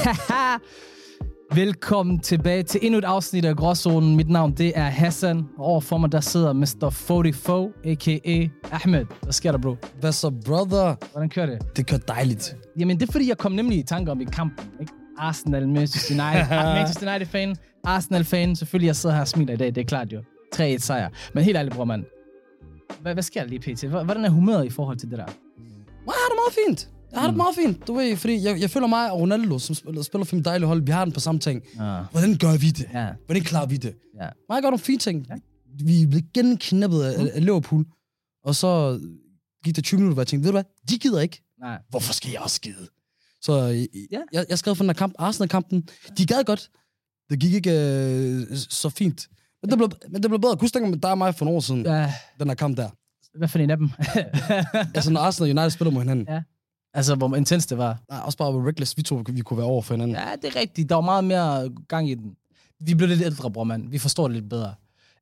Velkommen tilbage til endnu et afsnit af Gråzonen. Mit navn det er Hassan. Og overfor mig der sidder Mr. 44, a.k.a. Ahmed. Hvad sker der, bro? Hvad så, brother? Hvordan kører det? Det kører dejligt. Jamen, det er fordi, jeg kom nemlig i tanke om i kampen. Ikke? Arsenal, Manchester United. Manchester United-fan, Arsenal-fan. Selvfølgelig, jeg sidder her og smiler i dag. Det er klart jo. 3-1 sejr. Men helt ærligt, bror, mand. Hvad, hvad sker der lige pt? Hvordan er humøret i forhold til det der? Har det meget fint. Jeg har det meget fint, du ved, fordi jeg, jeg føler mig og Ronaldo, som spiller, spiller for mit dejlige hold, vi har den på samme ting. Ah. Hvordan gør vi det? Ja. Hvordan klarer vi det? Ja. Mig gør nogle fine ting. Vi blev genknappet af, af Liverpool, og så gik der 20 minutter, hvor jeg tænkte, ved du hvad, de gider ikke. Nej. Hvorfor skal jeg også gide? Så øh, Ja. jeg, jeg skrev for den her kamp, Arsenal-kampen. De gad godt. Det gik ikke øh, så fint. Men det, blev, men det blev bedre. Dengang med dig og mig for nogle år siden, Ja, den her kamp der. hvad for en af dem? Altså, når Arsenal og United spiller mod hinanden. Ja. Altså, hvor intens det var. Nej, også bare reckless. Vi to vi kunne være over for hinanden. Ja, det er rigtigt. Der var meget mere gang i den. Vi blev lidt ældre, bror, mand. Vi forstår det lidt bedre.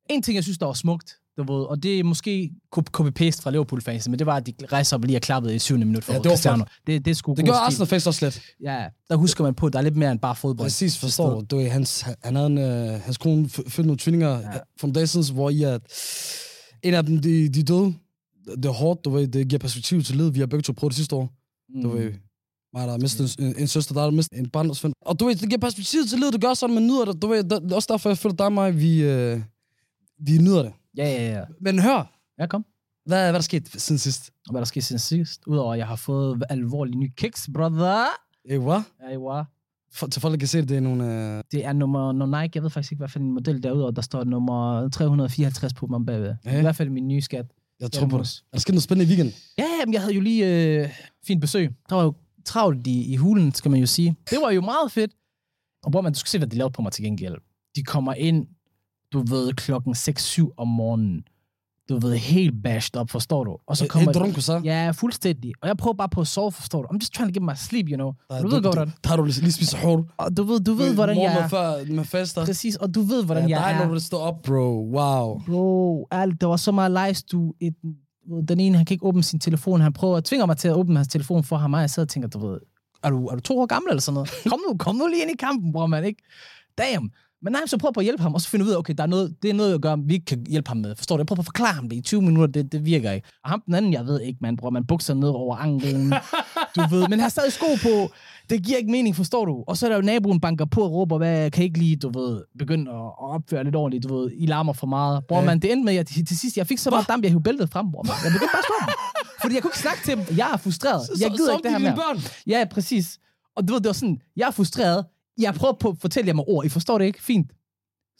En ting, jeg synes, der var smukt, du ved, og det er måske copy-paste fra Liverpool-fans, men det var, at de rejser op lige og klappede i syvende minut for Ja, det var Cristiano. Det, det er sgu Det god gør stil. Arsenal fans også lidt. Ja, der husker man på, at der er lidt mere end bare fodbold. Præcis, forstår du. Du hans, han havde en, øh, hans kone f- fødte nogle tvillinger ja. for nogle dage siden, hvor i at en af dem, de, de døde. Det er hårdt, du ved, det giver perspektiv til livet. Vi har begge to prøvet det sidste år. Mm. Du ved, mig der har mistet en, en, søster, der har mistet en barndomsven. Og du ved, det giver perspektiv til livet, det gør sådan, man nyder det. Du ved, det, er også derfor, jeg føler dig og mig, vi, øh, vi nyder det. Ja, ja, ja. Men hør, Ja, kom. hvad, hvad er der sket siden sidst? Hvad der skete siden sidst? Udover, at jeg har fået alvorlige nye kicks, brother. Ja, wow. For, til folk, der kan se det, det er nogle... Øh, Det er nummer, nummer Nike, jeg ved faktisk ikke, hvad for en model derude, og der står nummer 354 på mig bagved. Ja. I hvert fald min nye skat. jeg tror på det. Er der sket noget spændende i weekenden? Ja, men jeg havde jo lige øh, fint besøg. Der var jo travlt i, i hulen, skal man jo sige. Det var jo meget fedt. Og bror, man, du skal se, hvad de lavede på mig til gengæld. De kommer ind, du ved, klokken 6-7 om morgenen. Du ved, helt bashed op, forstår du? Og så Helt kommer drunken, så? Ja, fuldstændig. Og jeg prøver bare på at sove, forstår du? I'm just trying to get my sleep, you know. Der, Du ved godt, hvordan. Der har du lige spist hårdt. Og du ved, du ved hvordan jeg er. før med fester. Præcis, og du ved, hvordan ja, jeg dig, er. når du står op, bro. Wow. Bro, ærligt, der var så meget lejestue. Et, den ene, han kan ikke åbne sin telefon. Han prøver at tvinge mig til at åbne hans telefon for ham. Og jeg sidder og tænker, du ved, er du, er du to år gammel eller sådan noget? Kom nu, kom nu lige ind i kampen, bror, man, ikke? Damn. Men nej, så jeg på at hjælpe ham, og så finder ud af, okay, der er noget, det er noget, jeg gør, vi ikke kan hjælpe ham med. Forstår du? Jeg prøver at forklare ham det i 20 minutter, det, det virker ikke. Og ham den anden, jeg ved ikke, man, bror, man bukser ned over anklen. du ved, men har stadig sko på. Det giver ikke mening, forstår du? Og så er der jo naboen banker på og råber, hvad kan I ikke lige, du ved, begynde at, opføre lidt ordentligt, du ved, I larmer for meget. Bror, Ja. man, det endte med, at jeg til, til sidst, jeg fik så meget damp, jeg hævde bæltet frem, bror, man. Jeg begyndte bare at slå dem. Fordi jeg kunne ikke snakke til dem. Jeg er frustreret. Jeg gider ikke det her mere. børn. Ja, præcis. Og du ved, det var sådan, jeg er frustreret. Jeg prøver på at fortælle jer med ord. I forstår det ikke? Fint.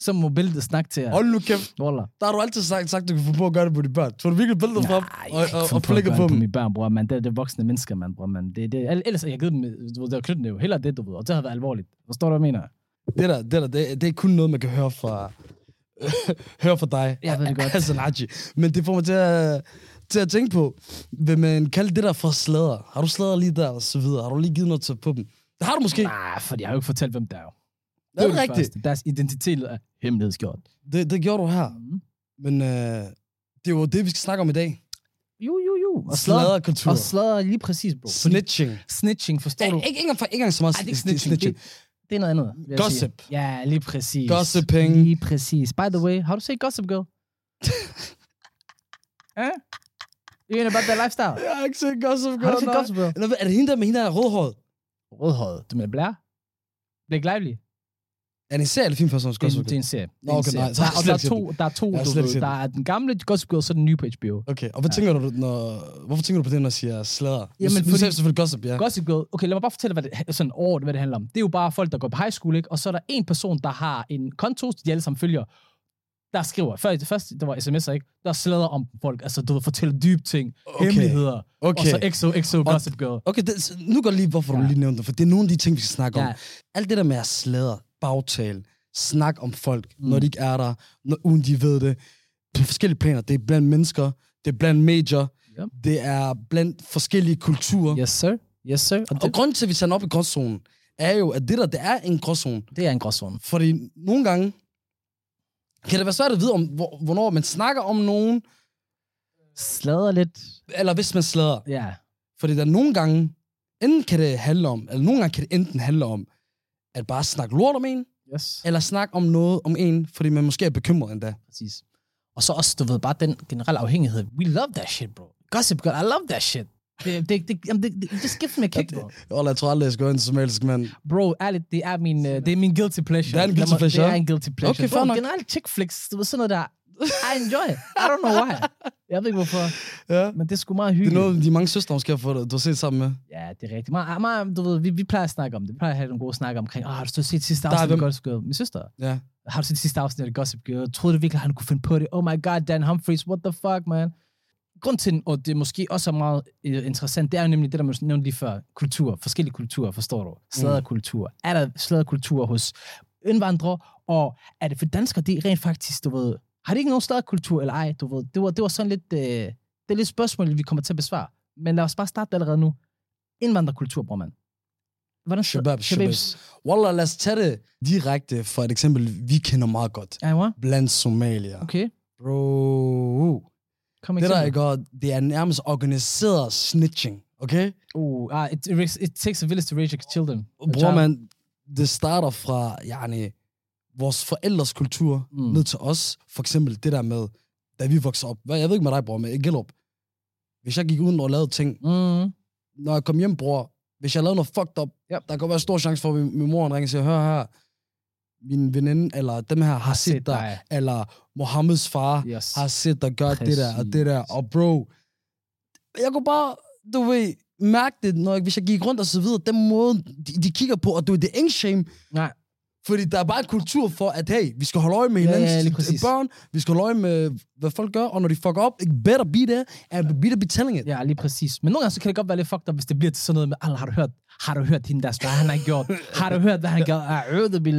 Så må bæltet snakke til jer. Hold nu kæft. Wallah. Der har du altid sagt, sagt, at du kan få på at gøre det på dine børn. Har du virkelig bæltet frem og, og, og, og på, på dem. mine børn, bror, man. Det er det voksne mennesker, man, bror, man. Det, det, ellers havde jeg givet dem, du ved, det var knyttet jo. Heller det, du ved. Og det havde været alvorligt. Forstår du, hvad jeg mener? Det der, det der, det, det er kun noget, man kan høre fra, høre fra dig. Jeg ved det godt. Hassan Haji. Men det får mig til at, til at tænke på, vil man kalde det der for sladder? Har du sladder lige der og så videre? Har du lige givet noget til på dem? Det har du måske. Nej, for jeg har jo ikke fortalt, hvem der er. jo. Det er jo rigtigt. første. Deres identitet er hemmelighedsgjort. Det, det gjorde du her. Mm. Men øh, det er jo det, vi skal snakke om i dag. Jo, jo, jo. Og sladder. Sladderkultur. Og sladder lige præcis, bro. Snitching. Snitching, forstår Ikke, du? ikke, ikke, engang, ikke engang så meget Ej, det er ikke sn- snitching. Det, det er noget andet. Gossip. Sige. Ja, lige præcis. Gossiping. Lige præcis. By the way, har du set Gossip Girl? eh? You ain't about that lifestyle. Jeg har ikke set Gossip Girl. Har du set. Gossip Girl? Eller er det hende der med hende, der er rødhåret? Rødhåret. Du mener Blair? Blake Lively? Er det en serie eller film først, Det er, en- det er en serie. Det Nå, en okay, serie. nej, så Der, har jeg og slet der er ikke to, der er to Jeg har du ikke ved. set Der er den gamle Gossip Girl, så er den nye på HBO. Okay, og hvad tænker du, når, hvorfor tænker du på det, når jeg siger sladder? Jamen, Jamen, nu, fordi- jeg selvfølgelig gossip, ja. Gossip Girl, okay, lad mig bare fortælle, hvad det, sådan over, hvad det handler om. Det er jo bare folk, der går på high school, ikke? og så er der en person, der har en konto, de alle sammen følger, der skriver, før det første, det var sms'er, ikke? Der slader om folk, altså du ved, fortæller dybe ting, Okay. hemmeligheder, Okay. og så XO, XO, Gossip Girl. Okay, det, nu går lige, hvorfor ja. Du lige nævnte det, for det er nogle af de ting, vi skal snakke om. Ja. Alt det der med at sladre, bagtale, snak om folk, mm. Når de ikke er der, når, uden de ved det, på forskellige planer. Det er blandt mennesker, det er blandt medier, Ja. det er blandt forskellige kulturer. Yes, sir. Yes, sir. Og Og det, grunden til, at vi tager op i gråzonen, er jo, at det der, det er en gråzone. det er en gråzone. Fordi nogle gange kan det være svært at vide, om, hvor, hvornår man snakker om nogen, Slader lidt. eller hvis man slader. Ja. Fordi der er nogle gange, enten kan det handle om, eller nogle gange kan det enten handle om, at bare snakke lort om en, Yes. eller snakke om noget om en, fordi man måske er bekymret endda. Præcis. Og så også, du ved, bare den generelle afhængighed. We love that shit, bro. Gossip Girl, I love that shit. Det, det, det, jamen, det, det, just give me a kick, bro. Og jeg tror aldrig, jeg skal høre en somalisk mand. Bro, ærligt, det er min, uh, det er min guilty pleasure. Det er en guilty pleasure? Det er en guilty pleasure. Okay, fair nok. generelt chick flicks, du ved, sådan noget der. I enjoy it. I don't know why. Jeg ved ikke hvorfor, Ja. men det er sgu meget Det er hyggeligt. noget, de mange søstre måske har fået, du har set sammen med. Ja, det er rigtigt. Meget, meget, du ved, vi, vi plejer at snakke om det. Vi plejer at have nogle gode snakker omkring, oh, har du set sidste afsnit af hvem? Gossip Girl? Min søster. Ja. Har du set sidste afsnit af Gossip Girl? Troede du virkelig, han kunne finde på det? Oh my god, Dan Humphries, what the fuck, man? Grund til, og det måske også er meget øh, interessant, det er jo nemlig det, der man nævnte lige før. Kultur, forskellige kulturer, forstår du? Slæderkultur. Er der slæderkultur hos indvandrere, og er det for danskere, de rent faktisk, du ved, har de ikke nogen slæderkultur eller ej, du ved? Det var, det var sådan lidt, øh, det er lidt spørgsmål, vi kommer til at besvare. Men lad os bare starte allerede nu. Indvandrerkultur, bror man. Hvordan Shabab, Shababs. Wallah, lad os tage det direkte for et eksempel, vi kender meget godt. Hvad? Blandt somalier. Okay. Bro, Kom det der ikke godt, det er nærmest organiseret snitching, okay? Uh, uh, it, it, takes a village to raise your children. Bror man, det starter fra, yani, vores forældres kultur Mm. ned til os. For eksempel det der med, da vi voksede op. Hvad- Jeg ved ikke med dig, bror, men i Gellerup. Hvis jeg gik ud og lavede ting, Mm. når jeg kom hjem, bror, hvis jeg lavede noget fucked up, Yep. der kan være stor chance for, at min, min mor ringer og siger, hør her, min veninde, eller dem her har set dig, eller Mohammeds far Yes. har set dig gøre det der og det der. Og bro, jeg kunne bare, du ved, mærke det, når jeg, hvis jeg gik rundt og så videre, den måde, de, de kigger på, og du det er ingen shame, Nej, fordi der er bare en kultur for, at hey, vi skal holde øje med Ja, ja, hinandens lige præcis. børn, vi skal holde øje med, hvad folk gør, og når de fucker op, it better be there, and better be telling it. ja, lige præcis. Men nogle gange så kan det godt være lidt fucked up, hvis det bliver til sådan noget med, "Allah, har du hørt, har du hørt hende der, hvad han har gjort? Har du hørt, hvad han gjorde?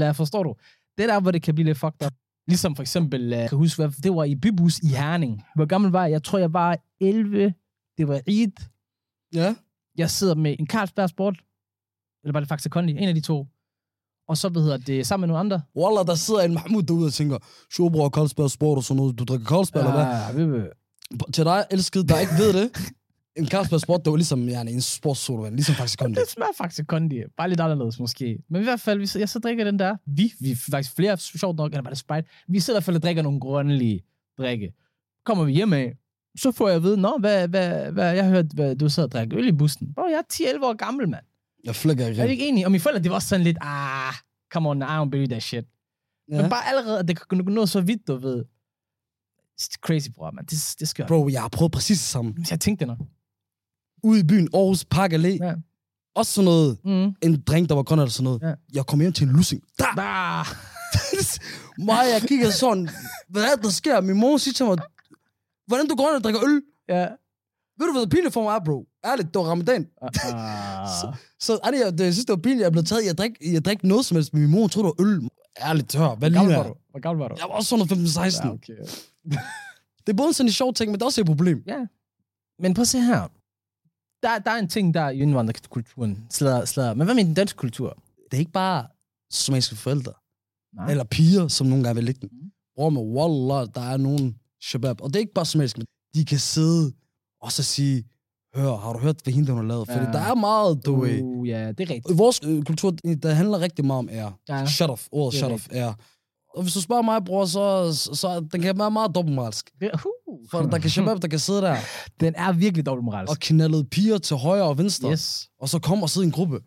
Ah, forstår du? Det er der, hvor det kan blive lidt fucked up. Ligesom for eksempel, uh, jeg kan huske, hvad, det var i Bybus i Herning. Hvor gammel var jeg? Jeg tror, jeg var 11. Det var Eid. Ja. Jeg sidder med en Carlsberg Sport. Eller var det faktisk Kondi? En af de to. Og så, hvad hedder det, sammen med nogle andre. Wallah, der sidder en Mahmoud derude og tænker, Showbror, Carlsberg Sport og sådan noget, du drikker Carlsberg, eller hvad? Vi vil- Til dig, elskede, der ikke ved det, en Carlsberg Sport, det var ligesom ja, en sportssodavand, ligesom faktisk kun det. Smager faktisk kondi. Bare lidt anderledes måske. Men i hvert fald, hvis jeg så drikker den der. Vi, vi er faktisk flere, sjovt nok, eller var det Sprite. Vi sidder i hvert fald og drikker nogle grønlige drikke. Kommer vi hjem af, så får jeg at vide, Nå, hvad, hvad, hvad, jeg har hørt, hvad, du sidder og drikker øl i bussen. Bro, jeg er 10-11 år gammel, mand. Jeg flækker ikke Er rigtig. ikke enige? Og mine forældre, det var også sådan lidt, ah, come on, I don't believe that shit. Ja. Men bare allerede, at det kan nå så vidt, du ved. It's crazy, bror, man. Det, det skørt. Bro, jeg har prøvet præcis det samme. Jeg tænkte det nok. Ude i byen, Aarhus, Park Allé. Ja. Også sådan noget, Mm. en drink, der var grøn eller sådan noget. Ja. Jeg kom hjem til en lussing. Der! Ah, Mig, jeg kigger sådan, hvad er det, der sker? Min mor siger til mig, hvordan du går ind og drikker øl? ja. Ved du, hvad pinligt for mig er, bro? Ærligt, det var ramadan. Ah. Så ej, jeg, det, jeg synes, det var pinligt, jeg blev taget. Jeg drik, jeg drik noget som helst, men min mor troede, det var øl. Ærligt, hør, hvad Hvor gammel var jeg? du? Hvor gammel var du? Jeg var også sådan noget 15-16. Ja, okay. Det er både sådan en sjov ting, men det er også et problem. Ja. Men prøv at se her. Der, der er en ting, der er i indvandrerkulturen. Slader, slader. Men hvad med den danske kultur? Det er ikke bare somaliske forældre, Nej. eller piger, som nogle gange vil ligge den. Mhm. Bror med wallah, der er nogen shabab. Og det er ikke bare somaliske, men de kan sidde og så sige, hør, har du hørt, hvad hende hun har lavet? Fordi Ja. der er meget, du ved. Uh, ja, det er rigtigt. I vores øh, kultur, der handler rigtig meget om ære. Ja. Shut off. Ordet Det shut off ære. Og hvis du spørger mig, bror, så, så, så den kan være meget dobbeltmoralsk. Det, uh. For der kan shabab, der kan sidde der Den er virkelig dobbeltmoralsk. og knalde piger til højre og venstre. Yes. Og så komme og sidde i en gruppe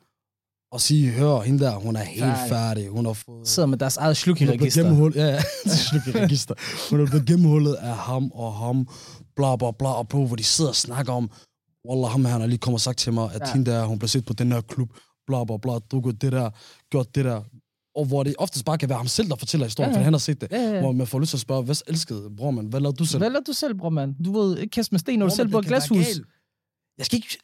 og sige, hør, hende der, hun er helt Færdig. færdig. Hun har fået... Sidder med deres eget sluk i er register. gennemhullet, ja, ja, det slet ikke register. Hun er blevet gennemhullet af ham og ham, bla bla bla, og på, hvor de sidder og snakker om, Wallah, ham her, han har lige kommet og sagt til mig, at Ja. hende der, hun blev set på den her klub, bla bla bla, drukket det der, gjort det der. Og hvor det oftest bare kan være ham selv, der fortæller historien, Ja, for han har set det. Ja, ja. Hvor man får lyst til at spørge, hvad elskede, bror man, hvad lavede du selv? Hvad lader du selv, bror, mand? Du ved, ikke kaste med sten, når du selv bor i glashus. Jeg skal ikke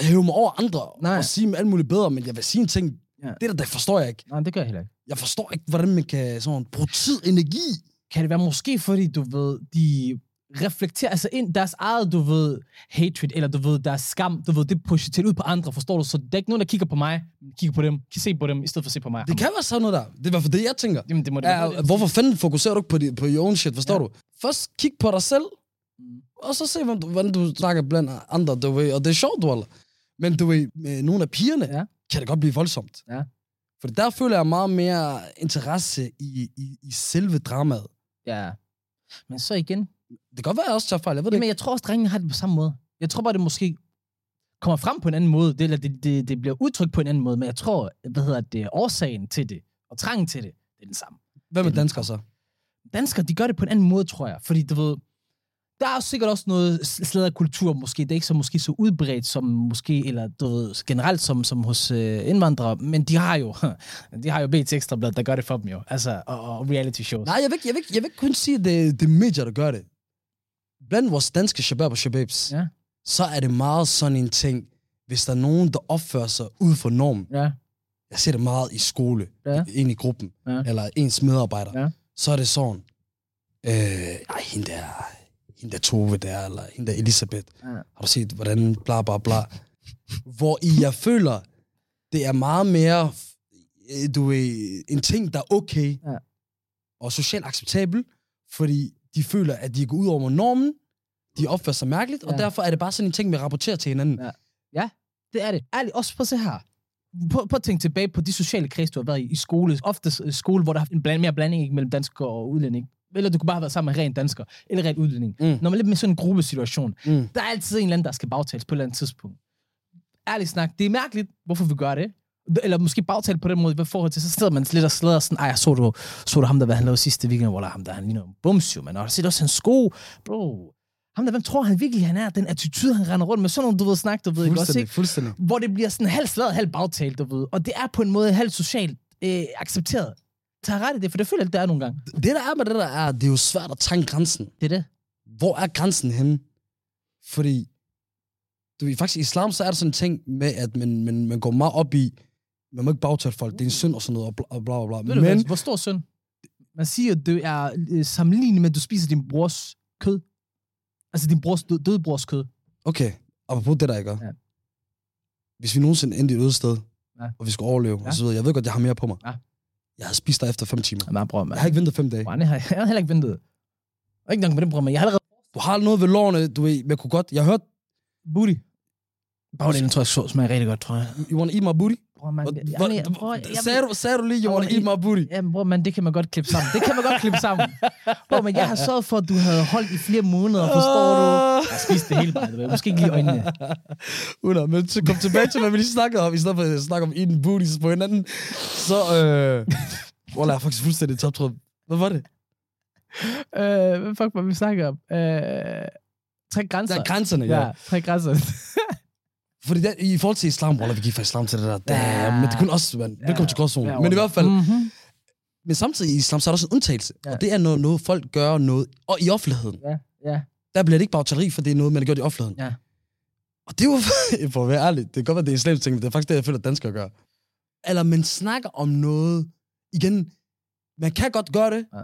hæve mig over andre Nej. og sige alt muligt bedre, men jeg vil sige en ting. Ja. Det der, det forstår jeg ikke. Nej, det gør jeg heller ikke. Jeg forstår ikke, hvordan man kan sådan bruge tid, energi. Kan det være måske, fordi du ved, de reflekterer altså ind deres eget, du ved, hatred, eller du ved, deres skam, du ved, det pusher til ud på andre, forstår du? Så der er ikke nogen, der kigger på mig, kigger på dem, kan se på dem, i stedet for at se på mig. Det kan være sådan noget der. Det er i hvert fald det, jeg tænker. Jamen, det må det være. Ja, hvorfor fanden fokuserer du ikke på, di- på your own shit, forstår Ja. du? Først kig på dig selv, og så se, hvordan du, hvordan du snakker blandt andre, du ved. Og det er sjovt, du Men du ved, med nogle af pigerne, Ja. kan det godt blive voldsomt. Ja. For der føler jeg meget mere interesse i, i, i selve dramaet. Ja. Men så igen, Det kan godt være, at jeg også tager fejl, jeg ved det Jamen, ikke. jeg tror også, drengene har det på samme måde. Jeg tror bare, det måske kommer frem på en anden måde. Det, eller det, det, det bliver udtrykt på en anden måde. Men jeg tror, hvad hedder det, årsagen til det, og trangen til det, det er den samme. Hvad med danskere så? Danskere, de gør det på en anden måde, tror jeg. Fordi, du ved, der er sikkert også noget slæderkultur, måske. Det er ikke så, måske så udbredt som måske, eller du ved, generelt som, som hos øh, indvandrere. Men de har jo, de har jo BT Ekstrablad, der gør det for dem jo. Altså, og, og reality shows. Nej, jeg vil, ikke- jeg vil, jeg vil kun sige, at det, det er medier, der gør det. Blandt vores danske shabab og shababs, Ja. så er det meget sådan en ting, hvis der er nogen, der opfører sig ud for normen. Ja, Jeg ser det meget i skole, Ja. ind i gruppen, Ja. eller ens medarbejder. Ja. Så er det sådan, øh, ej, hende der, hende der Tove der, eller hende der Elisabeth. Ja. Har du set, hvordan bla bla bla. Hvor i jeg føler, det er meget mere, øh, du ved, en ting, der er okay, Ja. og socialt acceptabel, fordi de føler, at de går ud over normen, de opfører sig mærkeligt, ja. og Ja. derfor er det bare sådan en ting, vi rapporterer til hinanden. Ja. det er det. Ærligt, også prøv at se her. Prøv, prøv at tænke tilbage på de sociale kreds, du har været i, i skole. Ofte skole, hvor der er en bland, mere blanding ikke, mellem danskere og udlænding. Eller du kunne bare have været sammen med ren dansker, eller ren udlænding. Mm. Når man er lidt med sådan en gruppesituation, Mm. der er altid en eller anden, der skal bagtales på et eller andet tidspunkt. Ærligt snak, det er mærkeligt, hvorfor vi gør det. Eller måske bagtale på den måde, hvad forhold til, så sidder man lidt og slæder sådan, ej, så du, så du ham, der hvad han lavede sidste weekend, hvor ham der, han ligner en bums jo, man. Og har set også hans sko, bro. Ham der, hvem tror han virkelig, han er? Den attitude, han render rundt med, sådan nogle, du ved, snak, du ved, ikke også, ikke? fuldstændig. hvor det bliver sådan halvt slaget, halvt bagtalt, du ved. Og det er på en måde halvt socialt øh, accepteret. Tag ret i det, for det føler jeg, det er nogle gange. Det, der er med det der er, det er jo svært at trænge grænsen. Det er det. Hvor er grænsen henne? Fordi, du ved, faktisk i islam, så er der sådan en ting med, at man, man, man går meget op i, man må ikke bagtale folk, det er en synd og sådan noget, og bla bla bla. Ved du, Men, hvad, hvor stor synd? Man siger, at det er øh, sammenlignet med, at du spiser din brors kød. Altså din brors, død, døde brors kød. okay, apropos det der, ikke? Ja. Hvis vi nogensinde endte i et sted, Ja. og vi skal overleve, Ja. og så videre, jeg ved godt, jeg har mere på mig. Ja. Jeg har spist dig efter fem timer. Jamen, bror, man. Jeg har ikke ventet fem dage. Bro, jeg, har, jeg har heller ikke ventet. Og ikke nok med det, bror, men jeg har allerede Du har noget ved lårene, du ved, jeg kunne godt, jeg har hørt, booty. Bagdelen tror jeg så smager rigtig godt, tror jeg. you wanna eat my booty? Bror, man, Hvad- jeg, jeg, bror, jeg, Sagde du, sagde du lige, wanna wanna eat my booty? Jamen, bror, man, det kan man godt klippe sammen. Det kan man godt klippe sammen. Bror, men jeg har sørget for, at du havde holdt i flere måneder, forstår du? Jeg har spist det hele, way. Måske ikke lige øjnene. Ulla, men så kom tilbage til, hvad vi lige snakkede om, i stedet for at snakke om eating booties på hinanden. Så, øh... Wallah, jeg er faktisk fuldstændig toptråd. Hvad var det? Øh, hvad fuck var vi snakke om? Øh, tre grænser. Der er grænserne, ja. Ja, tre grænser. Fordi der, i forhold til islam, Wallah, vi gik fra islam til det der. Damn, Ja. men det kunne også, man. Velkommen til gråzonen. Ja, Men i hvert fald, Mm-hmm. men samtidig i islam, så er der også en undtagelse. Ja. Og det er noget, noget, folk gør noget, og i offentligheden. Ja, ja. Der bliver det ikke bagtaleri, for det er noget, man har gjort i offentligheden. Ja. Og det er jo, for at være ærlig, det kan godt være, det er islamisk ting, men det er faktisk det, jeg føler, at danskere gør. Eller man snakker om noget, igen, man kan godt gøre det, Ja.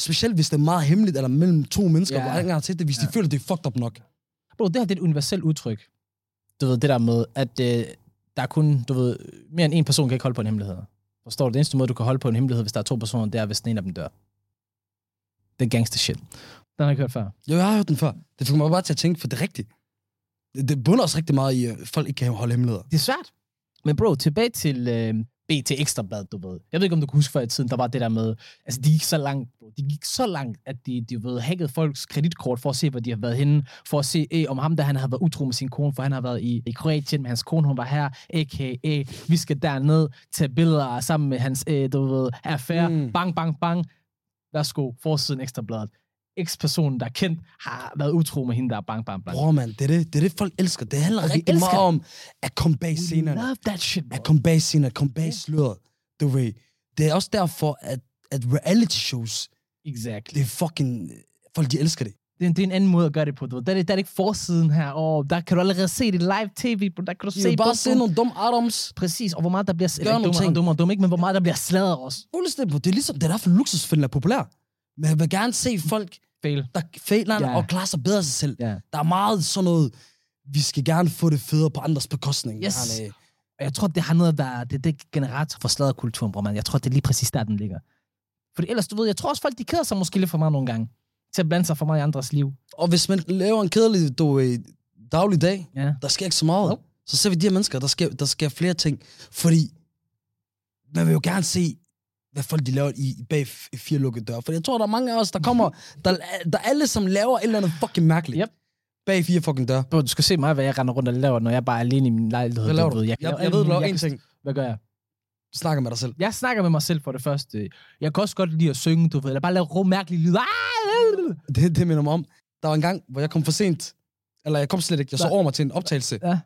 specielt hvis det er meget hemmeligt, eller mellem to mennesker, Ja. hvor ingen har til det, hvis de Ja. føler, det er fucked up nok. Bro, det her det er et universelt udtryk. Du ved, det der med, at øh, der er kun, du ved, mere end en person kan ikke holde på en hemmelighed. Forstår du? Det eneste måde, du kan holde på en hemmelighed, hvis der er to personer, det er, hvis den ene af dem dør. Det er gangster shit. Den har jeg ikke hørt før. Jo, jeg har hørt den før. Det fik mig bare til at tænke, for det er rigtigt. Det, det bunder også rigtig meget i, at folk ikke kan holde hemmeligheder. Det er svært. Men bro, tilbage til øh, BT Ekstrablad, du ved. Jeg ved ikke, om du kan huske før i tiden, der var det der med, altså de gik så langt, bro. De gik så langt, at de, de ved, hackede folks kreditkort for at se, hvor de har været henne, for at se, eh, om ham der, han har været utro med sin kone, for han har været i, i Kroatien, men hans kone, hun var her, a.k.a. vi skal derned, tage billeder sammen med hans, eh, du ved, affære, Mm. mm. bang, bang, bang. Værsgo, forsiden Ekstrabladet. Eks-personen, der er kendt, har været utro med hende, der er bang, bang, bang. Bror, mand, det er det, det er det, folk elsker. Det handler rigtig elsker- meget om at komme bag scenerne. love that shit, bro. At komme bag scenerne, at komme bag Ja. sløret. Du ved, det er også derfor, at, at reality shows, Exactly. det er fucking... Folk, de elsker det. det, er, det er en anden måde at gøre det på. Du. Der, er det, der er det ikke forsiden her. Og der kan du allerede se det live tv. bro. Der kan du se vil bare bum, se nogle dumme Adams. Præcis, og hvor meget der bliver... Gør Eller nogle dummere, ting. dummere, dummere, ikke, men hvor meget der bliver sladret også. Fuldstændig. Det er ligesom, det er derfor luksusfælden er populær. Men jeg vil gerne se folk, Fail. der fejler Ja. og klarer sig bedre sig selv. Ja. Der er meget sådan noget, vi skal gerne få det federe på andres bekostning. Yes. Gerne, Og jeg tror, det har noget, der... Det det generator for sladderkulturen, bror, man. Jeg tror, det er lige præcis der, den ligger. Fordi ellers, du ved, jeg tror også, folk de keder sig måske lidt for meget nogle gange. Til at blande sig for meget i andres liv. Og hvis man laver en kedelig du, øh, daglig dag, Ja. der sker ikke så meget, Nope. så ser vi de her mennesker, der sker, der sker flere ting. Fordi man vil jo gerne se, hvad folk de laver i, bag fire lukkede døre. For jeg tror, der er mange af os, der kommer, der, der er alle, som laver et eller andet fucking mærkeligt. Yep. Bag fire fucking døre. Bro, du skal se mig, hvad jeg render rundt og laver, når jeg bare er alene i min lejlighed. Hvad laver du ved. Jeg, jeg, jeg ved, du laver én ting. Hvad gør jeg? Du snakker med dig selv. Jeg snakker med mig selv for det første. Jeg kan også godt lide at synge, du ved, eller bare lave rå mærkelige lyde. Ah! Det, det minder mig om. Der var en gang, hvor jeg kom for sent. Eller jeg kom slet ikke. Jeg så over mig til en optagelse. Ja.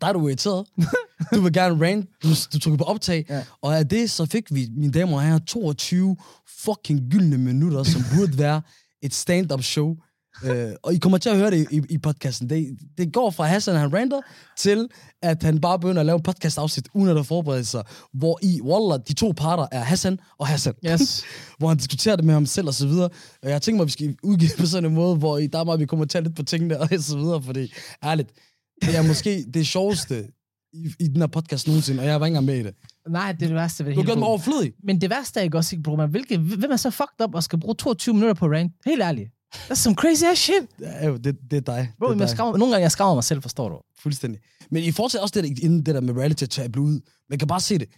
Der er du irriteret. Du vil gerne rant. Du, du trykker på optag. Ja. Og af det, så fik vi, mine damer og herrer, 22 fucking gyldne minutter, som burde være et stand-up show. Uh, og I kommer til at høre det i, i, podcasten. Det, det går fra Hassan, han ranter, til at han bare begynder at lave podcast-afsnit, uden at have forberedt sig. Hvor i, Wallah, de to parter er Hassan og Hassan. Yes. hvor han diskuterer det med ham selv og så videre. Og jeg tænker mig, at vi skal udgive på sådan en måde, hvor i der er meget, vi kommer til at tage lidt på tingene og så videre, fordi ærligt, det er måske det sjoveste i, i den her podcast nogensinde, og jeg var ikke engang med i det. Nej, det er det værste ved det Du har gjort mig overflødig. Men det værste er ikke også, ikke, bro, man, hvilke, hvem er så fucked up og skal bruge 22 minutter på rant? Helt ærligt. That's some crazy ass shit. Det er jo, det, det er dig. Bro, det er dig. skrammer, nogle gange jeg skammer mig selv, forstår du? Fuldstændig. Men i forhold til også det der, inden det der med reality til at blive ud, man kan bare se det.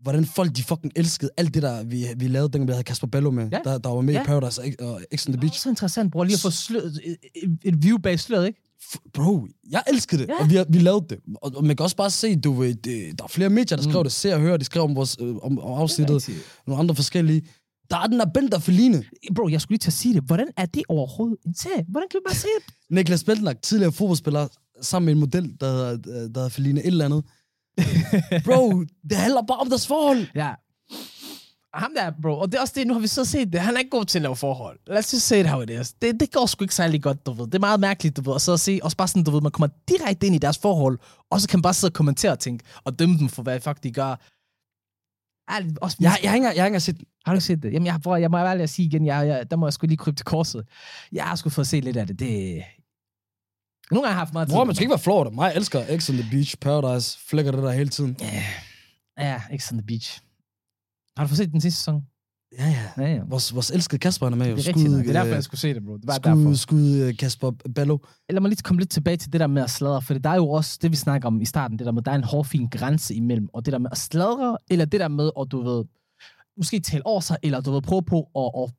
Hvordan folk, de fucking elskede alt det der, vi, vi lavede, dengang vi havde Kasper Bello med, Ja. der, der var med Ja. i Paradise og, og X on the Det er Beach. også interessant, bror, lige at få sløret, et, et, et view bag sløret, ikke? Bro, jeg elskede det, Ja. og vi, vi lavede det. Og, og man kan også bare se, du ved, det, der er flere medier, der skrev Mm. det, ser og hører, de skrev om, vores, øh, om, om afsnittet, nogle andre forskellige. Der er den der Bender Feline. Bro, jeg skulle lige til at sige det. Hvordan er det overhovedet en serie? Hvordan kan vi bare se det? Niklas Bentner, tidligere fodboldspiller, sammen med en model, der hedder, der hedder Feline et eller andet. Bro, det handler bare om deres forhold. Ja. Og Ham der, bro, og det er også det, nu har vi så set det, han er ikke god til at lave forhold. Lad os just say it how it is. Det, det går sgu ikke særlig godt, du ved. Det er meget mærkeligt, du ved, at sidde og se, også bare sådan, du ved, man kommer direkte ind i deres forhold, og så kan man bare sidde og kommentere og tænke, og dømme dem for, hvad fuck de gør. Ærligt, også, Jeg, jeg, har ikke, jeg har ikke set. Har du ikke set det? Jamen, jeg, bror, jeg må være ærlig at sige igen, jeg, jeg, der må jeg sgu lige krybe til korset. Jeg har sgu fået set lidt af det. det... Nogle gange har jeg haft meget tid. Bror, man skal ikke være af det. Mig elsker X on the Beach, Paradise, flækker det der hele tiden. Ja, ja, X on the Beach. Har du fået set den sidste sæson? Ja, ja. Ja, ja. Vores, vores elskede Kasper han er med. Det er rigtigt. nok. Det er derfor, øh, jeg skulle se det, bro. Det var skud, derfor. skud øh, Kasper Ballo. Lad mig lige komme lidt tilbage til det der med at sladre, for der er jo også det, vi snakker om i starten, det der med, der er en hårfin grænse imellem, og det der med at sladre, eller det der med, at du ved, måske tale over sig, eller du ved, prøve på at, at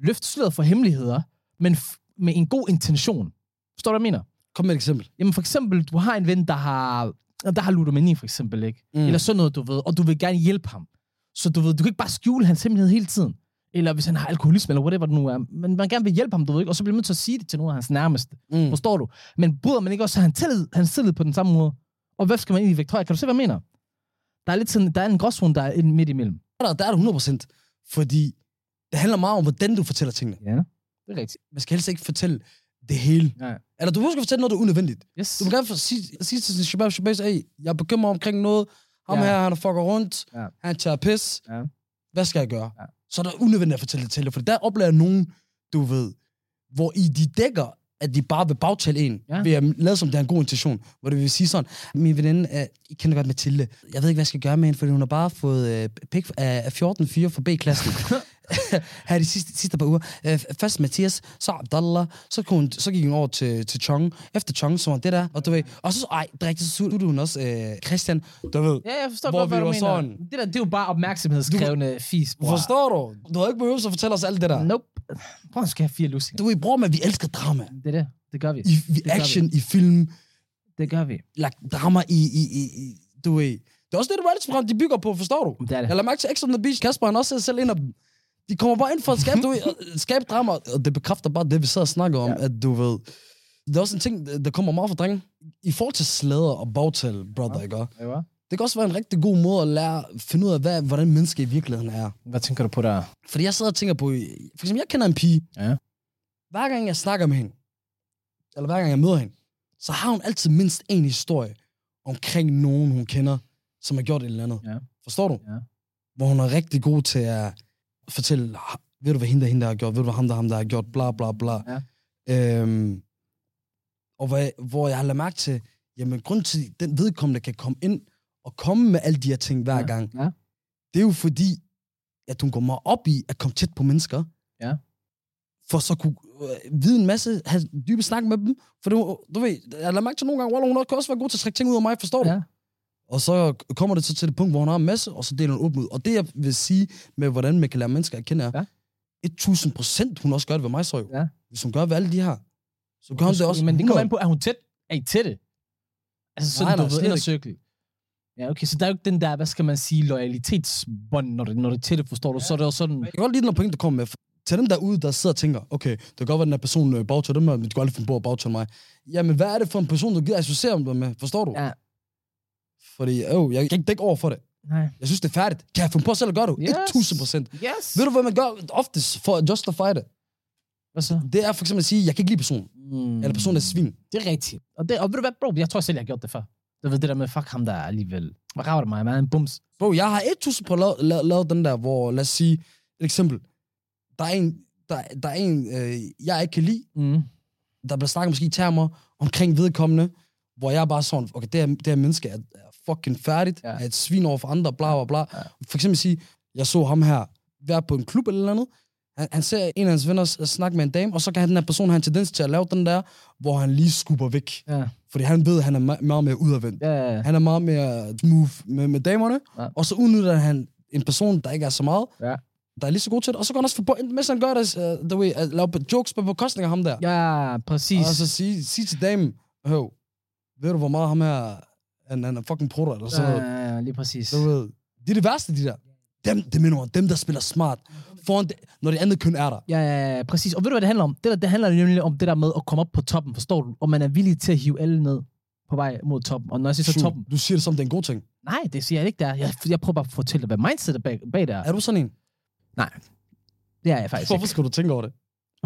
løfte sløret for hemmeligheder, men med en god intention. Forstår du, hvad jeg mener? Kom med et eksempel. Jamen for eksempel, du har en ven, der har, der har ludomani for eksempel, ikke? Mm. Eller sådan noget, du ved, og du vil gerne hjælpe ham. Så du ved, du kan ikke bare skjule hans hemmelighed hele tiden. Eller hvis han har alkoholisme, eller whatever det nu er. Men man gerne vil hjælpe ham, du ved ikke? Og så bliver man nødt til at sige det til nogle af hans nærmeste. Mm. Forstår du? Men bryder man ikke også han tillid, hans tillid på den samme måde? Og hvad skal man egentlig højere? Kan du se, hvad jeg mener? Der er lidt sådan, der er en gråzone, der er midt imellem. Der, der er det 100%. Fordi det handler meget om, hvordan du fortæller tingene. Ja, det er rigtigt. Man skal helst ikke fortælle det hele. Ja. Eller du må fortælle noget, der er unødvendigt. Yes. Du må gerne sige, sige til sin shabab shabab, hey, jeg er bekymret omkring noget. Ham Ja. her, han er fucker rundt. Ja. Han tager pis. Ja. Hvad skal jeg gøre? Ja. Så er der unødvendigt at fortælle det til dig. For der oplever nogen, du ved, hvor i de dækker, at de bare vil bagtale en, Ja. ved at lade som det er en god intention. Hvor det vil sige sådan, min veninde, uh, I kender godt Mathilde, jeg ved ikke, hvad jeg skal gøre med hende, fordi hun har bare fået uh, pik af, af 14 fyre fra B-klassen. her de sidste, sidste par uger. Uh, først Mathias, så Abdallah, så, kunne hun, så gik hun over til, til Chong. Efter Chong, så var det der, og du ved, og så, ej, det er rigtigt, så suttede hun også uh, Christian, du ved. Ja, jeg forstår Hvor godt, hvad du var mener. sådan- Det, der, det er jo bare opmærksomhedskrævende fis, bror. Forstår du? Du har ikke behøvet at fortælle os alt det der. Nope. Prøv at skal have fire lussinger. Du ved, bror, men vi elsker drama. Det er det. Det gør vi. I, i gør action, i film, Det gør vi. lagt drama i, i, i, i du ved. Det er også det, det reality-program, de bygger på, forstår du? Det er det. Jeg lader mærke til X on the Beach. Kasper, han også selv af dem. De kommer bare ind for at skabe, du ved, skabe drama, og det bekræfter bare det, vi sidder og snakker om, Ja. at du ved, det er også en ting, der kommer meget fra drenge. I forhold til slæder og bagtal, brother, Ja. ikke? Ja. Det kan også være en rigtig god måde at lære, finde ud af, hvad, hvordan mennesker i virkeligheden er. Hvad tænker du på der? Fordi jeg sidder og tænker på, for eksempel, jeg kender en pige. Ja. Hver gang jeg snakker med hende, eller hver gang jeg møder hende, så har hun altid mindst en historie omkring nogen, hun kender, som har gjort et eller andet. Ja. Forstår du? Ja. Hvor hun er rigtig god til at fortælle, "Ah, ved du, hvad hende der, hende der har gjort? Ved du, hvad ham der, ham der har gjort? Bla, bla, bla. Ja. Øhm, og hvor jeg, hvor jeg har lagt mærke til, jamen, grund til, den vedkommende kan komme ind og komme med alle de her ting hver Ja. gang, Ja. det er jo fordi, at hun går meget op i at komme tæt på mennesker. Ja. For så kunne øh, vide en masse, have dybe snak med dem. For du, du ved, jeg lader mærke til nogle gange, Wallah, hun kan også være god til at trække ting ud af mig, forstår du? Ja. Og så kommer det så til det punkt, hvor hun har en masse, og så deler hun åbent ud. Og det, jeg vil sige med, hvordan man kan lære mennesker at kende, er, Ja. 1000 procent, hun også gør det ved mig, så jo. Ja. Hvis hun gør ved alle de her, så gør hun det også Men det kommer 100. an på, er hun tæt? Er I tætte? Altså sådan, Nej, nej, du ved, slet inner ikke. cirkel. Ja, okay, så der er jo ikke den der, hvad skal man sige, loyalitetsbånd, når det, når det er tætte, forstår du? Så er det jo sådan, Jeg kan godt lide den point, du kommer med. Til dem derude, der sidder og tænker, okay, det kan godt være, den her person øh, bagtaler dem, men de kan aldrig finde på at bagtale mig. Jamen, hvad er det for en person, du gider associere dig med? Forstår du? Ja. Fordi, øh, jeg kan ikke dække over for det. nej. Jeg synes, det er færdigt. Kan jeg finde på selv at gøre det? Yes. 1000 procent. Yes. Ved du, hvad man gør oftest for at justify det? Hvad så? Det er for eksempel at sige, jeg kan ikke lide personen. Mm. Eller personen er svin. Det er rigtigt. Og, det, og ved du hvad, bro, jeg tror selv, jeg har gjort det før. Du ved det der med, fuck ham der alligevel. Hvad rager det mig? Man er en bums. Bro, jeg har 1000 på at lave, lave, lave den der, hvor, lad os sige, et eksempel. Der er en, der, der er en øh, jeg ikke kan lide. Mm. Der bliver snakket måske i termer omkring vedkommende, hvor jeg bare sådan, okay, det her, det her menneske er, er fucking færdigt, Ja. er et svin over for andre, bla bla bla. Ja. For eksempel sige, jeg så ham her være på en klub eller noget andet, han, han ser en af hans venner snakke med en dame, og så kan den her person have en tendens til at lave den der, hvor han lige skubber væk. Ja. Fordi han ved, at han er me- meget mere udadvendt. Ja, ja, ja. Han er meget mere smooth med, med damerne, Ja. og så udnytter han en person, der ikke er så meget, Ja. der er lige så god til det, og så kan han også på, mens han gør det, uh, the way, at lave jokes på bekostning af ham der. Ja, præcis. Og så sige, sige til damen, hov, ved du, hvor meget ham her, han, han er fucking prutter, eller sådan ja, noget. ja, ja, lige præcis. Du ved, det er det værste, de der. Dem, det mig, dem, der spiller smart, foran det, når det andet køn er der. Ja, ja, ja, præcis. Og ved du, hvad det handler om? Det, der, det handler nemlig om det der med at komme op på toppen, forstår du? Og man er villig til at hive alle ned på vej mod toppen. Og når jeg siger så True. toppen, Du siger det som, det er en god ting. nej, det siger jeg ikke der. Jeg, jeg prøver bare at fortælle dig, hvad mindset er bag, bag der. Er du sådan en? Det er jeg faktisk Hvorfor ikke. skal du tænke over det?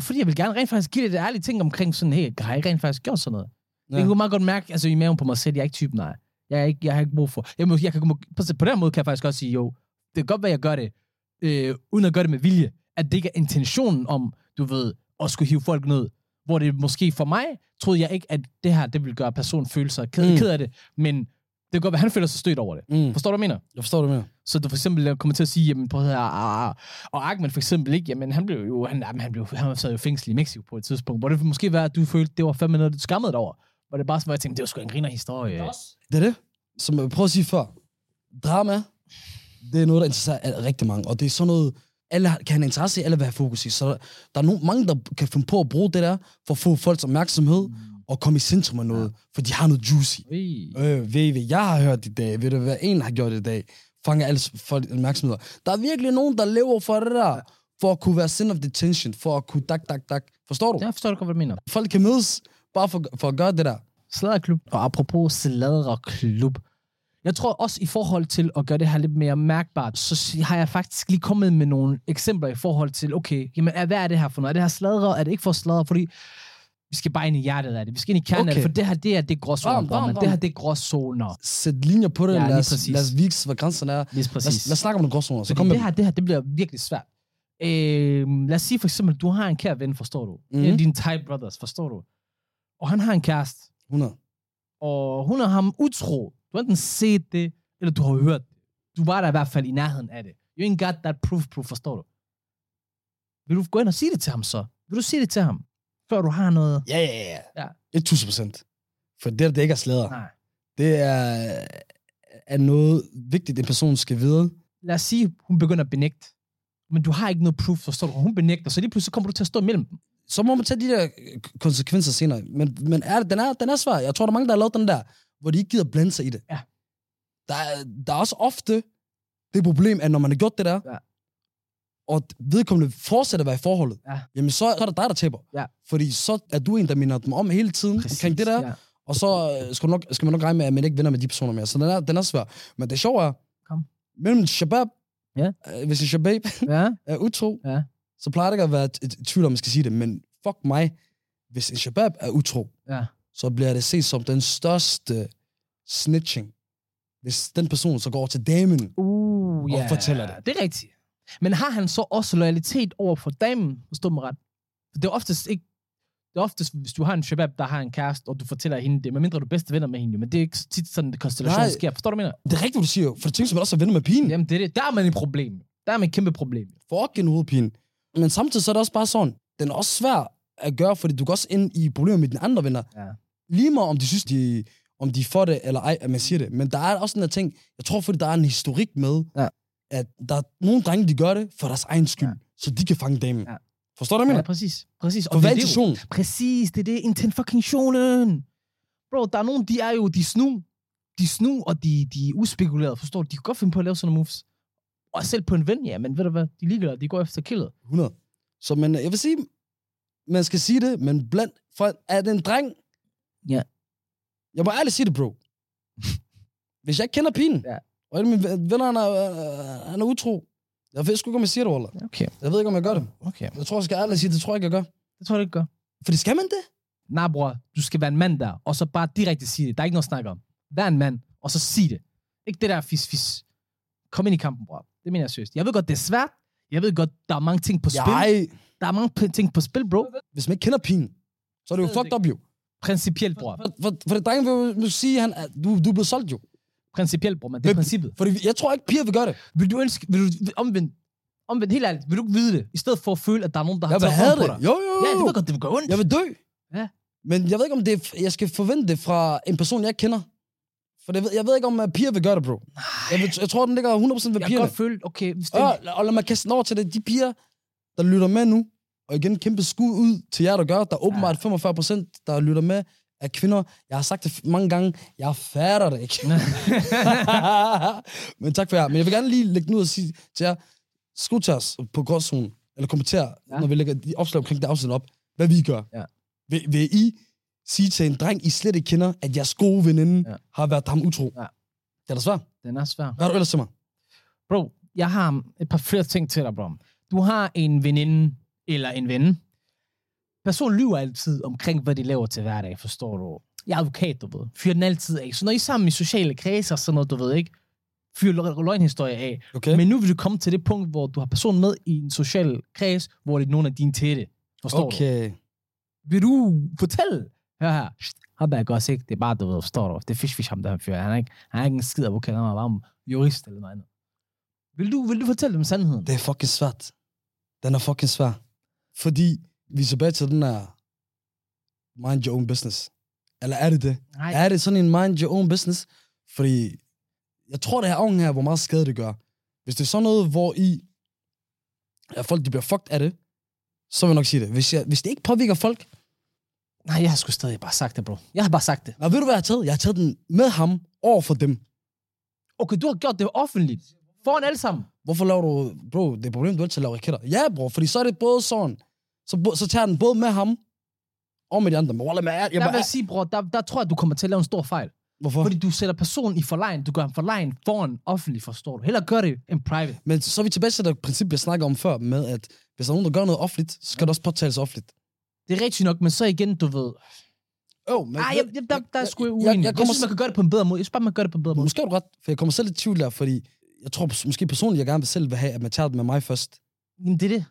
Fordi jeg vil gerne rent faktisk give det ærlige ting omkring sådan, hey, har jeg rent faktisk gjort sådan noget? Ja. Ja. Jeg kunne meget godt mærke, altså i maven på mig selv, jeg er ikke typen, nej. Jeg, er ikke, jeg har ikke brug for. Jeg, må, jeg kan, på, på den måde kan jeg faktisk også sige, jo, det kan godt være, jeg gør det, øh, uden at gøre det med vilje. At det ikke er intentionen om, du ved, at skulle hive folk ned. Hvor det måske for mig, troede jeg ikke, at det her, det ville gøre personen føle sig ked, mm. Ked af det. Men det kan godt være, at han føler sig stødt over det. Mm. Forstår du, hvad jeg mener? Jeg forstår det mere. Så du for eksempel kommer til at sige, jamen, prøv at høre, ah, ah, og Ahmed for eksempel ikke, jamen, han blev jo, han, jamen, han, blev, han sad jo fængsel i Mexico på et tidspunkt, hvor det måske var, at du følte, det var fandme noget, du skammede dig over. Hvor det bare sådan, hvor jeg tænkte, det var sgu en griner historie. Det er det. Som jeg prøver at sige før. Drama, det er noget, der interesserer rigtig mange. Og det er sådan noget, alle kan have en interesse i, alle vil have fokus i. Så der, der er no, mange, der kan finde på at bruge det der, for at få folks opmærksomhed, og komme i centrum af noget, for de har noget juicy. Ui. Øh, VV, jeg har hørt i dag, ved du hvad en har gjort i dag, fanger alle folk opmærksomhed. Der er virkelig nogen, der lever for det der, for at kunne være center of detention, for at kunne dak, dak, dak. Forstår du? Jeg forstår du godt, hvad du mener. Folk kan mødes, bare for, for at gøre det der. Sladderklub. Og apropos sladderklub. Jeg tror også i forhold til at gøre det her lidt mere mærkbart, så har jeg faktisk lige kommet med nogle eksempler i forhold til, okay, jamen, hvad er det her for noget? Er det her sladre? Er det ikke for sladre? Fordi vi skal bare ind i hjertet af det. Vi skal ind i kernen okay. af det, for det her, det er det er gråzoner, ram. Det her, det er gråzoner. Sæt linjer på det, Ja, lad, os, lad os vise, hvad grænserne er. Lige Lad, præcis. os- lad os snakke om nogle gråzoner. Så Fordi kom med det her, det her, det bliver virkelig svært. Øh, lad os sige for eksempel, du har en kær ven, forstår du? Mm. En af Mhm. dine Thai brothers, forstår du? Og han har en kæreste, 100. og hun er ham utro. Du har enten set det, eller du har hørt det. Du var der i hvert fald i nærheden af det. You ain't got that proof, proof, forstår du? Vil du gå ind og sige det til ham så? Vil du sige det til ham, før du har noget? Ja, ja, ja. Ja. 1000 procent. For det, der, det ikke er slæder. Nej. Det er, er noget vigtigt, en person skal vide. Lad os sige, hun begynder at benægte. Men du har ikke noget proof, forstår du? Hun benægter, så lige pludselig kommer du til at stå imellem dem. Så må man tage de der konsekvenser senere. Men, men er, den, er, den er svær. Jeg tror, der er mange, der har lavet den der, hvor de ikke gider blande sig i det. Ja. Der, er, der er også ofte det problem, at når man har gjort det der, Ja. og vedkommende fortsætter at være i forholdet, Ja. jamen så er det dig, der taber. Ja. Fordi så er du en, der minder dem om hele tiden Præcis, omkring det der, Ja. og så øh, skal, du nok, skal man nok regne med, at man ikke vinder med de personer mere. Så den er, den er svær. Men det sjove er, Kom. mellem Shabab, Ja. øh, hvis en Shabab ja. er utro, Ja. så plejer det ikke at være et, et tvivl om, man skal sige det. Men fuck mig, hvis en Shabab er utro, Ja. Så bliver det set som den største snitching. Hvis den person så går over til damen, Uh, Og ja. fortæller det. Det er rigtigt. Men har han så også loyalitet over for damen? Forstår mig ret? For det er oftest ikke... Det er oftest, hvis du har en shabab, der har en kæreste, og du fortæller hende det, medmindre du er bedste venner med hende, men det er ikke tit sådan, det konstellation sker. Forstår du, mener? det er rigtigt, hvad du siger, for det tænker man også at vende med pigen. Jamen, det er det. Der er man et problem. Der er man et kæmpe problem. Fucking hovedpine. Men samtidig så er det også bare sådan, den er også svær at gøre, fordi du går også ind i problemer med dine andre venner. Ja. Lige meget om de synes, de, om de får det eller ej, at man siger det. Men der er også den der ting, jeg tror, fordi der er en historik med, Ja. at der er nogle drenge, de gør det for deres egen skyld, Ja. så de kan fange damen. Ja. Forstår du, hvad jeg Ja, mener? præcis. præcis. For det hvad er det jo. intentionen? Præcis, det er det. Intenfucking Bro, der er nogen, de er jo, de snu. De snu, og de, de er uspekulerede, forstår du? De kan godt finde på at lave sådan nogle moves. Og selv på en ven, ja, men ved du hvad? De ligger de går efter killet. 100. Så men, jeg vil sige, man skal sige det, men blandt, for er det en dreng? Ja. Jeg må ærligt sige det, bro. Hvis jeg ikke kender pigen, Ja. og af mine venner, han er, øh, han er utro, jeg ved sgu ikke, om jeg siger det, Wallah. Okay, Jeg ved ikke, om jeg gør det. okay. Jeg tror, jeg skal ærligt sige, det tror jeg ikke, jeg gør. Det tror jeg ikke gør. For det skal man det? Nej, bror, du skal være en mand der, og så bare direkte sige det. Der er ikke noget at snakke om. Vær en mand, og så sig det. Ikke det der fis-fis. Kom ind i kampen, bror. Det mener jeg seriøst. Jeg ved godt, det er svært. Jeg ved godt, der er mange ting på spil. Nej. Der er mange ting på spil, bro. Hvis man ikke kender pigen, så er det jo Jeg fucked up, jo. Principielt, bror. For, for, for det drenge vil jo- sige, han, er- du, du er blevet solgt, jo. Principielt, bror, men det er Men- princippet. Fordi jeg tror ikke, piger vil gøre det. Vil du ønske, vil du omvendt, omvendt helt ærligt, vil du ikke vide det, i stedet for at føle, at der er nogen, der har Jeg vil taget have hånd på det. dig? Jo, jo, jo. Ja, det ved godt, det vil gøre ondt. Jeg vil dø. Ja. Men jeg ved ikke, om det er, jeg skal forvente det fra en person, jeg ikke kender. For det, ved- jeg ved ikke, om uh, piger vil gøre det, bro. Jeg, vil, jeg tror, den ligger 100% ved jeg kan pigerne. godt føle, okay, hvis det Og, og lad mig kaste den over til det. De piger, der lytter med nu, og igen kæmpe skud ud til jer, der gør. Der er åbenbart 45%, der lytter med af kvinder. Jeg har sagt det mange gange. Jeg fatter det ikke. Men tak for jer. Men jeg vil gerne lige lægge den ud og sige til jer, skriv til os på gråzonen, eller kommenter, Ja. når vi lægger de opslag omkring det afsnit op, hvad vi gør. Ja. Vil, vil I sige til en dreng, I slet ikke kender, at jeres gode veninde Ja. ja. har været ham utro? Ja. Det er da svært. Den er svær. Hvad har du ellers til mig? Bro, jeg har et par flere ting til dig, bro. Du har en veninde, eller en ven. Personen lyver altid omkring, hvad de laver til hverdag, forstår du? Jeg er advokat, du ved. Fyrer den altid af. Så når I er sammen i sociale kredser og sådan noget, du ved ikke, fyrer lø- løgnhistorie af. Okay? Men nu vil du komme til det punkt, hvor du har personen med i en social kreds, hvor det er nogle af dine tætte. Forstår du? okay. Vil du fortælle? Hør her. Ham der er godt ikke. Det er bare, du ved, forstår du? Det er fish fish ham der fyr. Han er ikke, han er ikke en skid advokat. Han er bare jurist eller noget andet. Vil du, vil du fortælle dem sandheden? Det er fucking svært. Den er fucking svær. Fordi vi er tilbage til den her mind your own business. Eller er det det? Nej. Er det sådan en mind your own business? Fordi jeg tror, det her afhænger her, hvor meget skade det gør. Hvis det er sådan noget, hvor I, at folk de bliver fucked af det, så vil jeg nok sige det. Hvis, jeg, hvis det ikke påvirker folk, Nej, jeg har sgu stadig bare sagt det, bro. Jeg har bare sagt det. og ved du, hvad jeg har taget? Jeg har taget den med ham over for dem. Okay, du har gjort det offentligt. Foran alle sammen. Hvorfor laver du... Bro, det er problemet, du altid laver raketter. Ja, bro, fordi så er det både sådan... Så, så tager den både med ham og med de andre. Men Wallah, man, jeg, Jeg jeg, vil sige, bror, der, der tror jeg, du kommer til at lave en stor fejl. Hvorfor? Fordi du sætter personen i forlejen. Du gør ham forlejen foran offentligt, forstår du? Heller gør det en private. Men så er vi tilbage til det princip, jeg snakker om før, med at hvis der er nogen, der gør noget offentligt, så skal det også påtales offentligt. Det er rigtigt nok, men så igen, du ved... Oh, men, Ej, jeg, jeg, der, der er sgu uenig. jeg, Jeg, jeg jeg synes, man kan gøre det på en bedre måde. Jeg synes bare, man gøre det på en bedre måde. Måske har du ret, for jeg kommer selv i tvivl der, fordi jeg tror måske personligt, jeg gerne vil selv vil have, at man tager det med mig først. Jamen, det er det.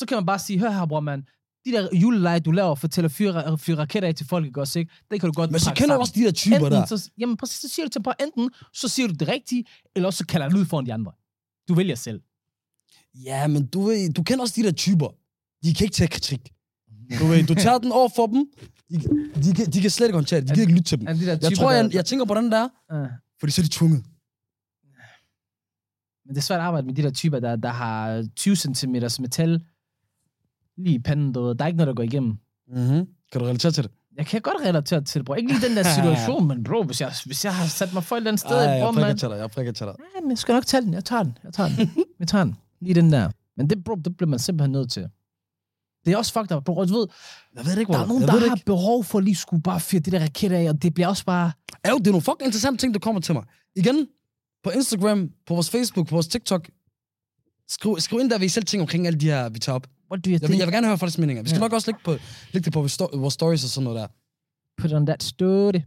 Så kan man bare sige, hør her, bror, mand. De der juleleje, du laver for til at fyre, fyre raketter af til folk, ikke også, ikke? Det kan du godt Men så kender du også de der typer enten, der. Så, jamen, præcis, så siger du til på enten, så siger du det rigtige, eller også så kalder du ud foran de andre. Du vælger selv. Ja, men du, du kender også de der typer. De kan ikke tage kritik. Du, ved, du tager den over for dem. De, de, kan, de kan slet ikke håndtere det. De kan ikke lytte til dem. De der Jeg typer, tror, jeg, jeg tænker på den der, Uh, fordi så er de tvunget. men det er svært at arbejde med de der typer, der, der har 20 cm metal lige i panden, du ved. Der er ikke noget, der går igennem. Mm-hmm. Kan du relatere til det? Jeg kan godt relatere til det, bro. Ikke lige den der situation, men bro, hvis jeg, hvis jeg har sat mig for et eller andet sted, Ej, jeg bro, prikker man, til dig, jeg prikker til dig. Ja, men jeg skal nok tage den. Jeg tager den. Jeg tager den. Jeg tager den. Lige den der. Men det, bro, det bliver man simpelthen nødt til. Det er også fucked up, bro. Du ved, Jeg ved det ikke, der er nogen, der har ikke. behov for at lige skulle bare fyre det der raket af, og det bliver også bare... Jo, det er nogle fucking interessante ting, der kommer til mig. Igen, på Instagram, på vores Facebook, på vores TikTok. Skriv, skriv ind der, hvad I selv tænker omkring alle de her, vi tager op. What do you Jeg think? vil, jeg vil gerne høre folks meninger. Vi skal Ja. nok også lægge, på, lægge det på vores sto- vores stories og sådan noget der. Put on that story.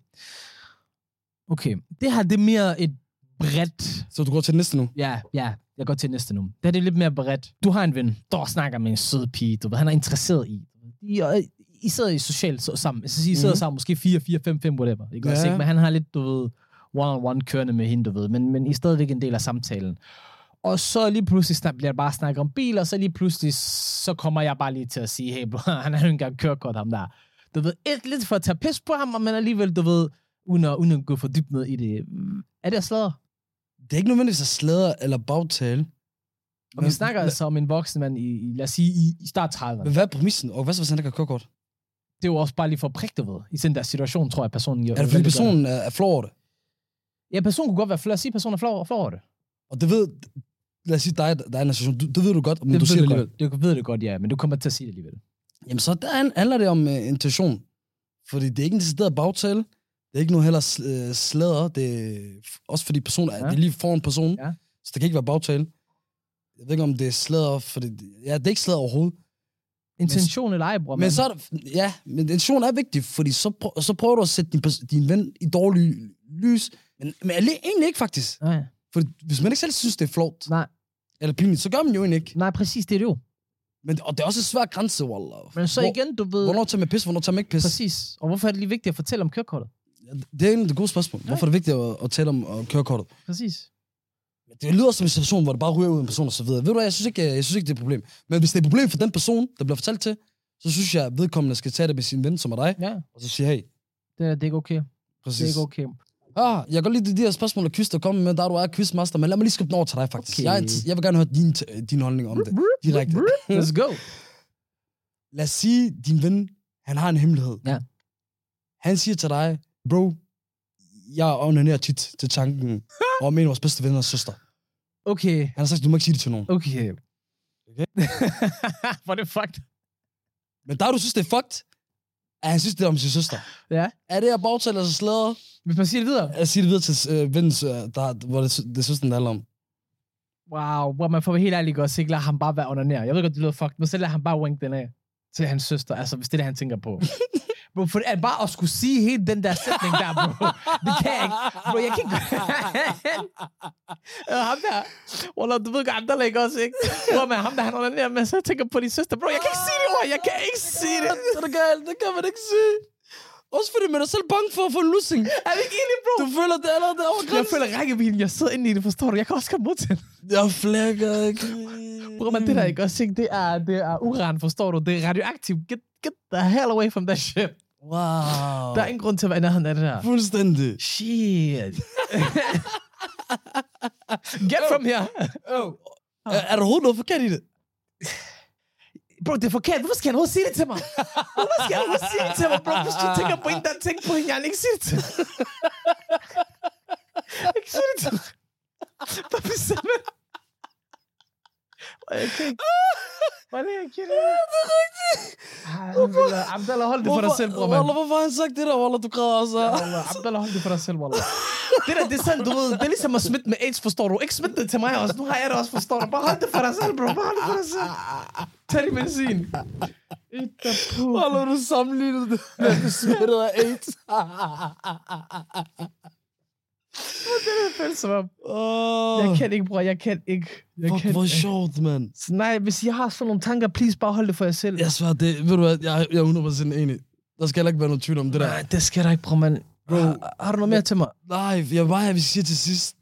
Okay, det her det er mere et bredt... Så du går til næste nu. Ja, ja, jeg går til næste nu. Det her det er lidt mere bredt. Du har en ven, der snakker med en sød pige, du ved, han er interesseret i. I, I sidder i socialt så, sammen. Altså, I sidder Mhm. sammen, måske 4, 4, 5, 5, whatever. Ikke? Ja. Også, ikke? Men han har lidt, du ved, one-on-one kørende med hende, du ved. Men, men I er stadigvæk en del af samtalen. Og så lige pludselig snak, bliver det bare snakket om biler, og så lige pludselig, så kommer jeg bare lige til at sige, hey bro, han har jo engang kørekort, ham der. Du ved, et, lidt for at tage pis på ham, men alligevel, du ved, uden at, uden at gå for dybt ned i det. Er det at sladre? Det er ikke nødvendigvis at sladre eller bagtale. Og vi snakker altså om en voksen mand i, i lad os sige, i, i start 30'erne. Men hvad er præmissen? Og hvad så, hvis han ikke har kørekort? Det er jo også bare lige for at prikke, du ved. I den der situation, tror jeg, personen. Er det fordi personen er, er flov over det? Ja, personen kunne godt være, lad os sige, personen er flov, flov over det. Og det ved, lad os sige dig, der er en situation, du, det ved du godt, men det du siger det godt. Du ved det godt, ja, men du kommer til at sige det alligevel. Jamen så der han- handler det om uh, intention. Fordi det er ikke en decideret bagtale. Det er ikke noget heller uh. Det er også fordi personen er, Ja. det er lige foran person. Ja. Så det kan ikke være bagtale. Jeg ved ikke, om det er sladder, fordi... Ja, det er ikke sladder overhovedet. Intention eller ej, bror. Men så er der, ja, men intention er vigtig, fordi så, prøv, så prøver du at sætte din, din ven i dårlig lys. Men, men egentlig ikke faktisk. Nej, For hvis man ikke selv synes, det er flot nej, eller pinligt, så gør man jo egentlig ikke. nej, præcis, det er det jo. Men, og det er også en svær grænse, wallah. Men så Hvor- igen, du ved... Hvornår tager man pis, hvornår tager man ikke pis? Præcis. Og hvorfor er det lige vigtigt at fortælle om kørekortet? Det er en af de gode spørgsmål. Hvorfor er det vigtigt at, at tale om at kørekortet? Præcis. Det lyder som en situation, hvor det bare ryger ud af en person og så videre. Ved du hvad, jeg synes, ikke, jeg synes ikke, det er et problem. Men hvis det er et problem for den person, der bliver fortalt til, så synes jeg, at vedkommende skal tage det med sin ven, som er dig, Ja, og så sige, hey, det er, det er ikke okay. Det præcis. er ikke okay. Ah, jeg kan godt lide de her spørgsmål og quiz, der kommer med, der du er quizmaster, men lad mig lige skrive den over til dig, faktisk. Okay. Jeg, er jeg vil gerne høre din, din holdning om det. Direkte. Let's go. Lad os sige, din ven, han har en hemmelighed. Ja. Han siger til dig, bro, jeg onanerer tit til tanken om en af vores bedste venner og søster. Okay, Han har sagt, du må ikke sige det til nogen. okay. Okay. Hvor er det fucked. Men der du synes, det er fucked, at han synes, det er om sin søster. Ja. Er det at bagtale eller sladre? Hvis man siger det videre. At sige det videre til øh, vens, øh, der, hvor det, det er søsteren, der handler om. Wow, hvor man får helt ærligt også ikke lade ham bare være under nær. Jeg ved godt, det lyder fucked, men så lad ham bare wink den af til hans søster, altså hvis det er det, han tænker på. bro, for det er bare at skulle sige hele den der sætning der, bro. Det kan jeg ikke. Bro, jeg kan ikke... Ham der, Wallah, du ved godt, andre lægger også, ikke? Bro, men ham der, han under nær, men så tænker på din søster. Bro, jeg kan ikke sige det ord, jeg kan ikke sige det. Så er det galt, det kan man ikke sige. Også fordi man er selv bange for at få en lussing. Er vi ikke enige, bro? Du føler, det er allerede der over Jeg grænsen. føler rækkevidden, jeg sidder inde i det, forstår du? Jeg kan også komme mod til det. Jeg flækker ikke. Bro, men det der ikke også, ikke? Det er, det er uran, forstår du? Det er radioaktivt. Get, get the hell away from that shit. Wow. Der er ingen grund til at være i nærheden af det der. Fuldstændig. Shit. Get from here. Oh. Er, er der overhovedet noget forkert i det? Bro, det er forkert. Hvorfor skal han overhovedet sige det til mig? Hvorfor skal han overhovedet sige det til mig, bro? Hvis du tænker på en, der tænker på hende, jeg ikke sige det til. ikke sige det til mig. Bestemme. Og jeg kan ikke. Hvor er jeg det? Er rigtigt. Abdallah, hold det for dig selv, bror, mand. Wallah, hvorfor har han sagt det der, Wallah, du græder også? Wallah, Abdallah, hold det for dig selv, Wallah. Det der, det er sådan, du ved, det er ligesom at smitte med AIDS, forstår du? Ikke smitte det til mig også. Nu har jeg det også, forstår du? Bare hold det for dig selv, bro. Bare hold det for dig selv. Tag din medicin. Wallah, du sammenlignet det med, smittet af AIDS. Det føles som om. Oh. Jeg kan ikke, bror. Jeg kan ikke. Jeg Fuck, kan hvor ikke. sjovt, mand. Så nej, hvis jeg har sådan nogle tanker, please bare hold det for jer selv. Jeg svær, det, ved du hvad, jeg, jeg er 100% enig. Der skal heller ikke være nogen tvivl om det der. Nej, det skal der ikke, bror, mand. Bro. Har, har du noget mere til mig? Nej, jeg vil bare have, at vi siger til sidst,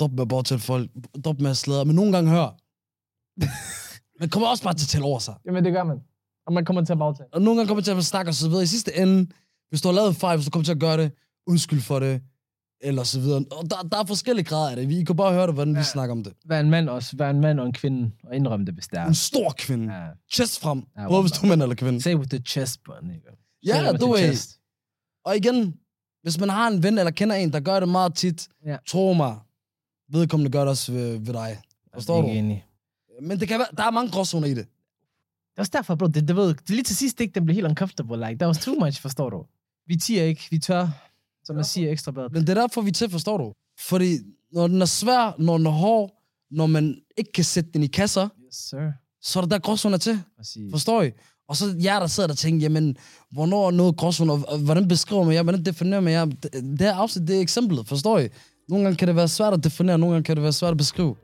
drop med at bortælle folk, drop med at sladre, men nogle gange hør. Man kommer også bare til at tælle over sig. Jamen, det gør man. Og man kommer til at bagtage. Og nogle gange kommer man til at snakke og så videre. I sidste ende, hvis du har lavet en fejl, hvis du kommer til at gøre det, undskyld for det, eller så videre. Og der, der er forskellige grader af det. Vi kan bare høre det, hvordan ja. Vi snakker om det. Vær en mand også. Vær en mand og en kvinde. Og indrøm det, hvis det er. En stor kvinde. Ja. Chest frem. Ja, Både hvis du er mand eller kvinde. Say with the chest, bro, nigga. Ja, with du er-. Og igen, hvis man har en ven eller kender en, der gør det meget tit, Ja. tro mig, vedkommende gør det også ved, ved dig. Forstår du? ikke enig. Men det kan være, der er mange gråzoner i det. Det er også derfor, bro. Det, det, ved, det lige til sidst ikke, den blev helt uncomfortable. Like, that was too much, forstår du? Vi tiger ikke. Vi tør, som man siger, ekstra bladet. Men det er derfor, vi til, forstår du? Fordi når den er svær, når den er hård, når man ikke kan sætte den i kasser, Yes, sir. så er der der gråzoner til. Præcis. Forstår I? Og så jer, der sidder der og tænker, jamen, hvornår er noget gråzone, og, hvordan beskriver man jer, hvordan definerer man jer? Det, det her afsnit, det er eksemplet, forstår I? Nogle gange kan det være svært at definere, nogle gange kan det være svært at beskrive.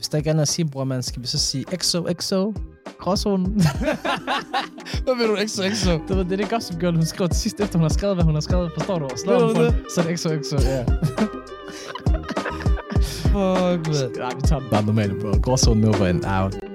Hvis der ikke er andet at sige, bror, man, skal vi så sige XO, XO, gråzonen. Hvad vil du, exo, exo? du ved, det det Gossip Girl, hun skriver til sidst, efter hun har skrevet, hvad hun har skrevet. Forstår du? Slår du det? så er det XO, XO, ja. Fuck, man. Ja, vi tager den bare normalt, bro. Gråzonen over and out.